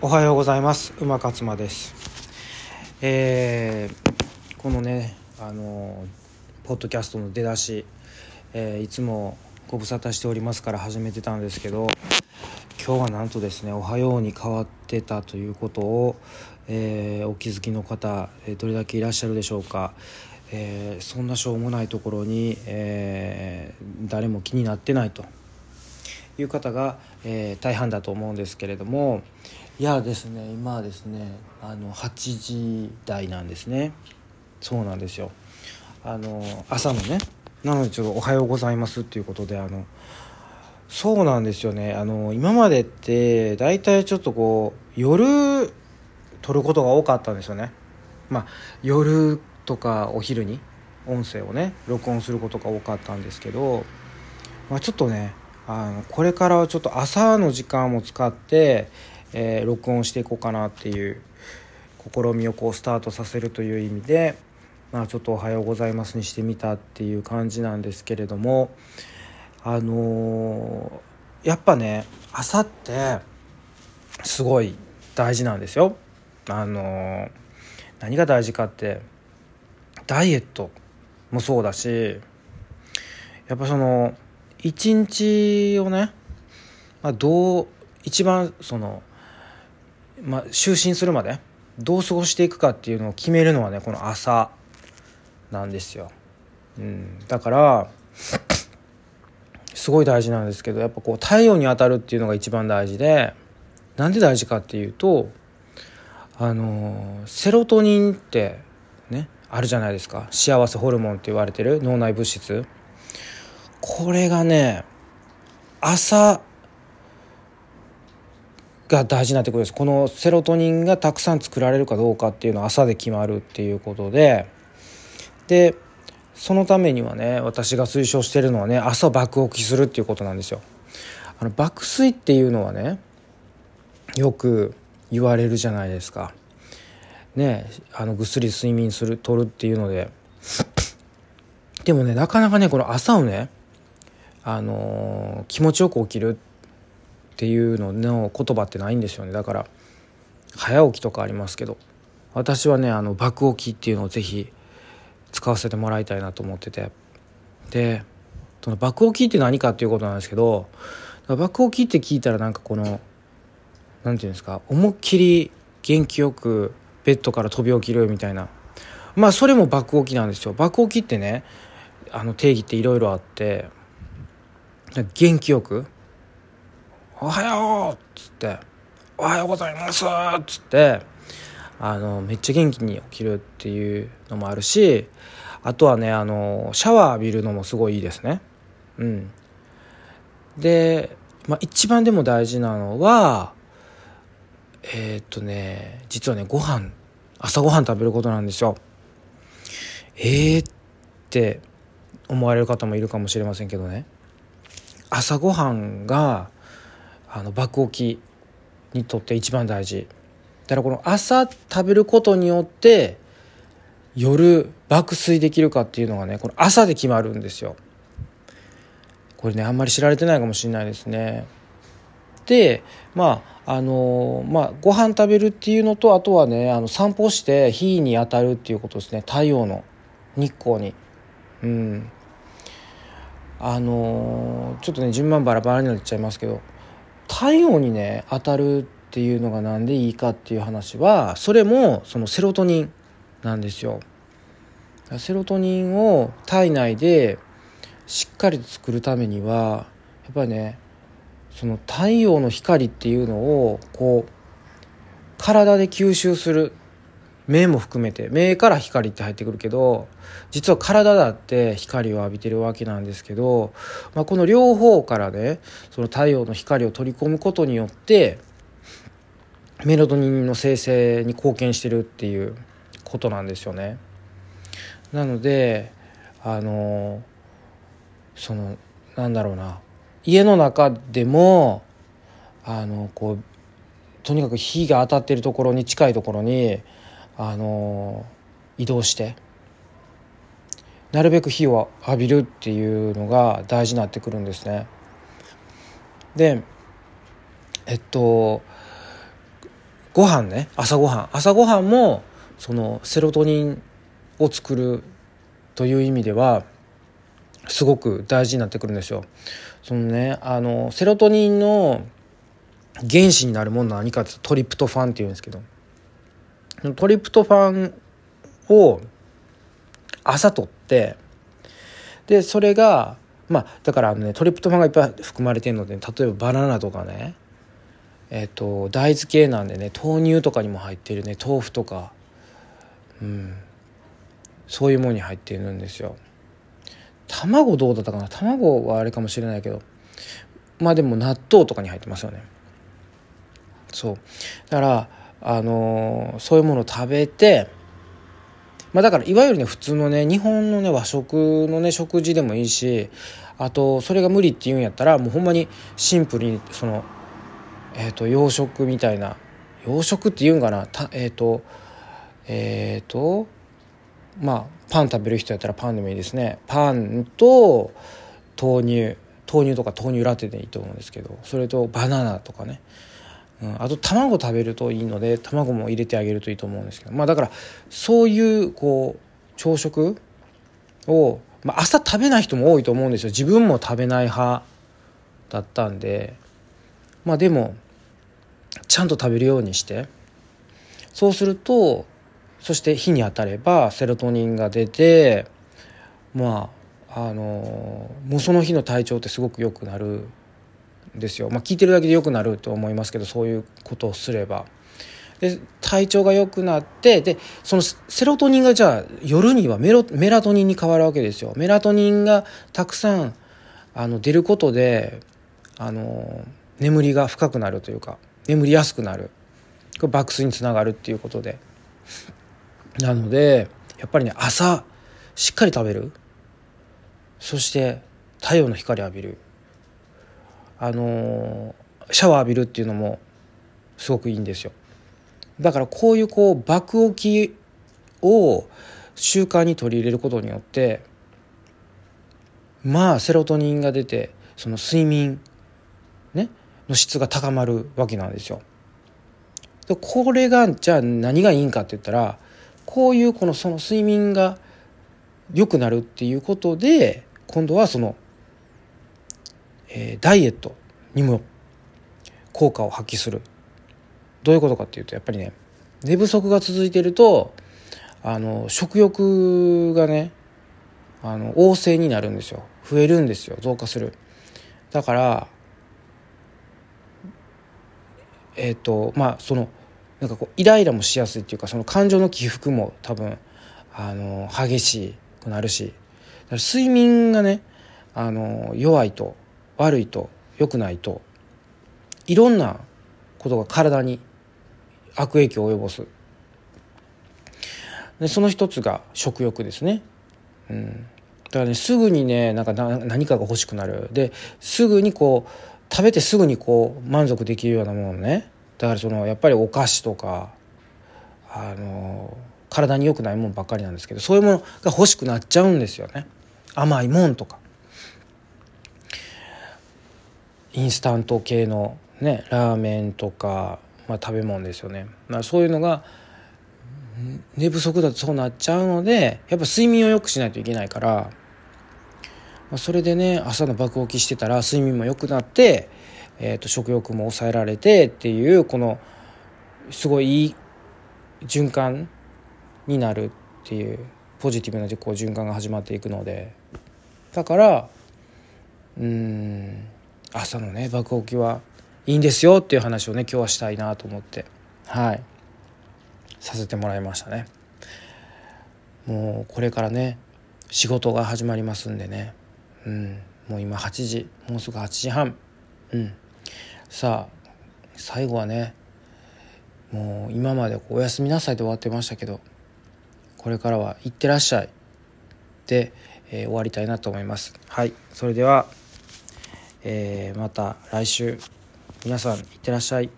おはようございます。馬勝間です。えー、このねあのポッドキャストの出だし、えー、いつもご無沙汰しておりますから始めてたんですけど今日はなんとですね「おはよう」に変わってたということを、えー、お気づきの方どれだけいらっしゃるでしょうか、えー、そんなしょうもないところに、えー、誰も気になってないという方が、え、大半だと思うんですけれどもいやですね今はですねあの8時台なんですね。そうなんですよ。あの朝のねなのでちょっと「おはようございます」っていうことであのそうなんですよね。あの今までって大体ちょっとこう夜撮ることが多かったんですよね。まあ夜とかお昼に音声をね録音することが多かったんですけど、まあ、ちょっとねあのこれからはちょっと朝の時間も使って、えー、録音していこうかなっていう試みをこうスタートさせるという意味で、まあ、ちょっと「おはようございます」にしてみたっていう感じなんですけれどもあのー、やっぱね朝ってすごい大事なんですよ。あのー、何が大事かってダイエットもそうだしやっぱその一日をね、まあ、どう一番その、まあ、就寝するまでどう過ごしていくかっていうのを決めるのはねこの朝なんですよ。うん、だからすごい大事なんですけどやっぱこう太陽に当たるっていうのが一番大事でなんで大事かっていうとあのセロトニンってねあるじゃないですか。幸せホルモンって言われてる脳内物質。これがね朝が大事になってくるんですこのセロトニンがたくさん作られるかどうかっていうのは朝で決まるっていうことででそのためにはね私が推奨してるのはね朝爆起きするっていうことなんですよ。あの爆睡っていうのはねよく言われるじゃないですか。ねあのぐっすり睡眠するとるっていうのででもねなかなかねこの朝をねあの気持ちよく起きるっていうのの言葉ってないんですよね。だから早起きとかありますけど。私はねあの爆起きっていうのをぜひ使わせてもらいたいなと思ってて。でその爆起きって何かっていうことなんですけど爆起きって聞いたらなんかこの何て言うんですか思いっきり元気よくベッドから飛び起きるみたいな。まあそれも爆起きなんですよ。爆起きってねあの定義っていろいろあって元気よく「おはよう!」っつって「おはようございます!」っつってあのめっちゃ元気に起きるっていうのもあるしあとはねあのシャワー浴びるのもすごいいいですね。うん、で、まあ、一番でも大事なのはえー、っとね実はねご飯朝ごはん食べることなんですよ。えーって思われる方もいるかもしれませんけどね朝ごはんがあの爆起きにとって一番大事。だからこの朝食べることによって夜爆睡できるかっていうのがねこの朝で決まるんですよ。これねあんまり知られてないかもしれないですね。でまああのまあご飯食べるっていうのとあとはねあの散歩して日に当たるっていうことですね。太陽の日光に。うん。あのちょっとね順番バラバラになっちゃいますけど。太陽にね当たるっていうのが何でいいかっていう話はそれもそのセロトニンなんですよ。セロトニンを体内でしっかりと作るためにはやっぱりねその太陽の光っていうのをこう体で吸収する目も含めて目から光って入ってくるけど実は体だって光を浴びてるわけなんですけど、まあ、この両方からねその太陽の光を取り込むことによってメロトニンの生成に貢献してるっていうことなんですよね。なのであのそのなんだろうな家の中でもあのこうとにかく火が当たってるところに近いところにあの移動してなるべく火を浴びるっていうのが大事になってくるんですね。でえっとご飯ね朝ごはん朝ごはんもそのセロトニンを作るという意味ではすごく大事になってくるんですよ。そのねあのセロトニンの原子になるものは何かってトリプトファンっていうんですけどトリプトファンを朝取ってでそれがまあだからあのねトリプトファンがいっぱい含まれてるので例えばバナナとかねえっ、と大豆系なんでね豆乳とかにも入ってるね豆腐とかうんそういうものに入っているんですよ。卵どうだったかな？卵はあれかもしれないけどまあでも納豆とかに入ってますよね。そう。だからあの、そういうものを食べてまあだからいわゆるね普通のね日本のね和食のね食事でもいいしあとそれが無理って言うんやったらもうほんまにシンプルにそのえっ、ー、と洋食みたいな洋食って言うんかなたえっ、ー、とえっ、ー、とまあパン食べる人やったらパンでもいいですね。パンと豆乳豆乳とか豆乳ラテでいいと思うんですけどそれとバナナとかね、うん、あと卵食べるといいので卵も入れてあげるといいと思うんですけど。まあだからそういうこう朝食を、まあ、朝食べない人も多いと思うんですよ。自分も食べない派だったんで。まあでもちゃんと食べるようにして。そうするとそして日に当たればセロトニンが出てまああのもうその日の体調ってすごく良くなる。ですよ。まあ、聞いてるだけで良くなると思いますけどそういうことをすれば。で体調が良くなってでそのセロトニンがじゃあ夜にはメロメラトニンに変わるわけですよ。メラトニンがたくさんあの出ることであの眠りが深くなるというか眠りやすくなるこれバックスにつながるっていうことでなのでやっぱりね朝しっかり食べるそして太陽の光浴びるあのシャワー浴びるっていうのもすごくいいんですよだからこういうこう爆起きを習慣に取り入れることによってまあセロトニンが出てその睡眠ねの質が高まるわけなんですよ。でこれがじゃあ何がいいんかって言ったらこういうこのその睡眠が良くなるっていうことで今度はその、えー、ダイエットにも効果を発揮する。どういうことかっていうとやっぱりね寝不足が続いてるとあの食欲がねあの旺盛になるんですよ。増えるんですよ。増加する。だからえっ、ー、とまあそのなんかこうイライラもしやすいっていうかその感情の起伏も多分あの激しくなるし。睡眠がねあの弱いと悪いと良くないといろんなことが体に悪影響を及ぼす。でその一つが食欲ですね、うん、だからねすぐにねなんか何かが欲しくなる。ですぐにこう食べてすぐにこう満足できるようなものね。だからそのやっぱりお菓子とかあの体に良くないもんばっかりなんですけどそういうものが欲しくなっちゃうんですよね。甘いもんとか。インスタント系のねラーメンとか、まあ、食べ物ですよね。まあそういうのが寝不足だとそうなっちゃうのでやっぱ睡眠を良くしないといけないから、まあ、それでね朝の爆起きしてたら睡眠も良くなってえーと、食欲も抑えられてっていうこのすごいいい循環になるっていうポジティブなこう循環が始まっていくので。だからうん朝のね爆起きはいいんですよっていう話をね今日はしたいなと思ってはい。させてもらいましたね。もうこれからね仕事が始まりますんでね。うん。もう今8時もうすぐ8時半。うん。さあ最後はねもう今までおやすみなさいで終わってましたけどこれからは「いってらっしゃい」で、えー、終わりたいなと思います。はい。それでは、えー、また来週皆さんいってらっしゃい。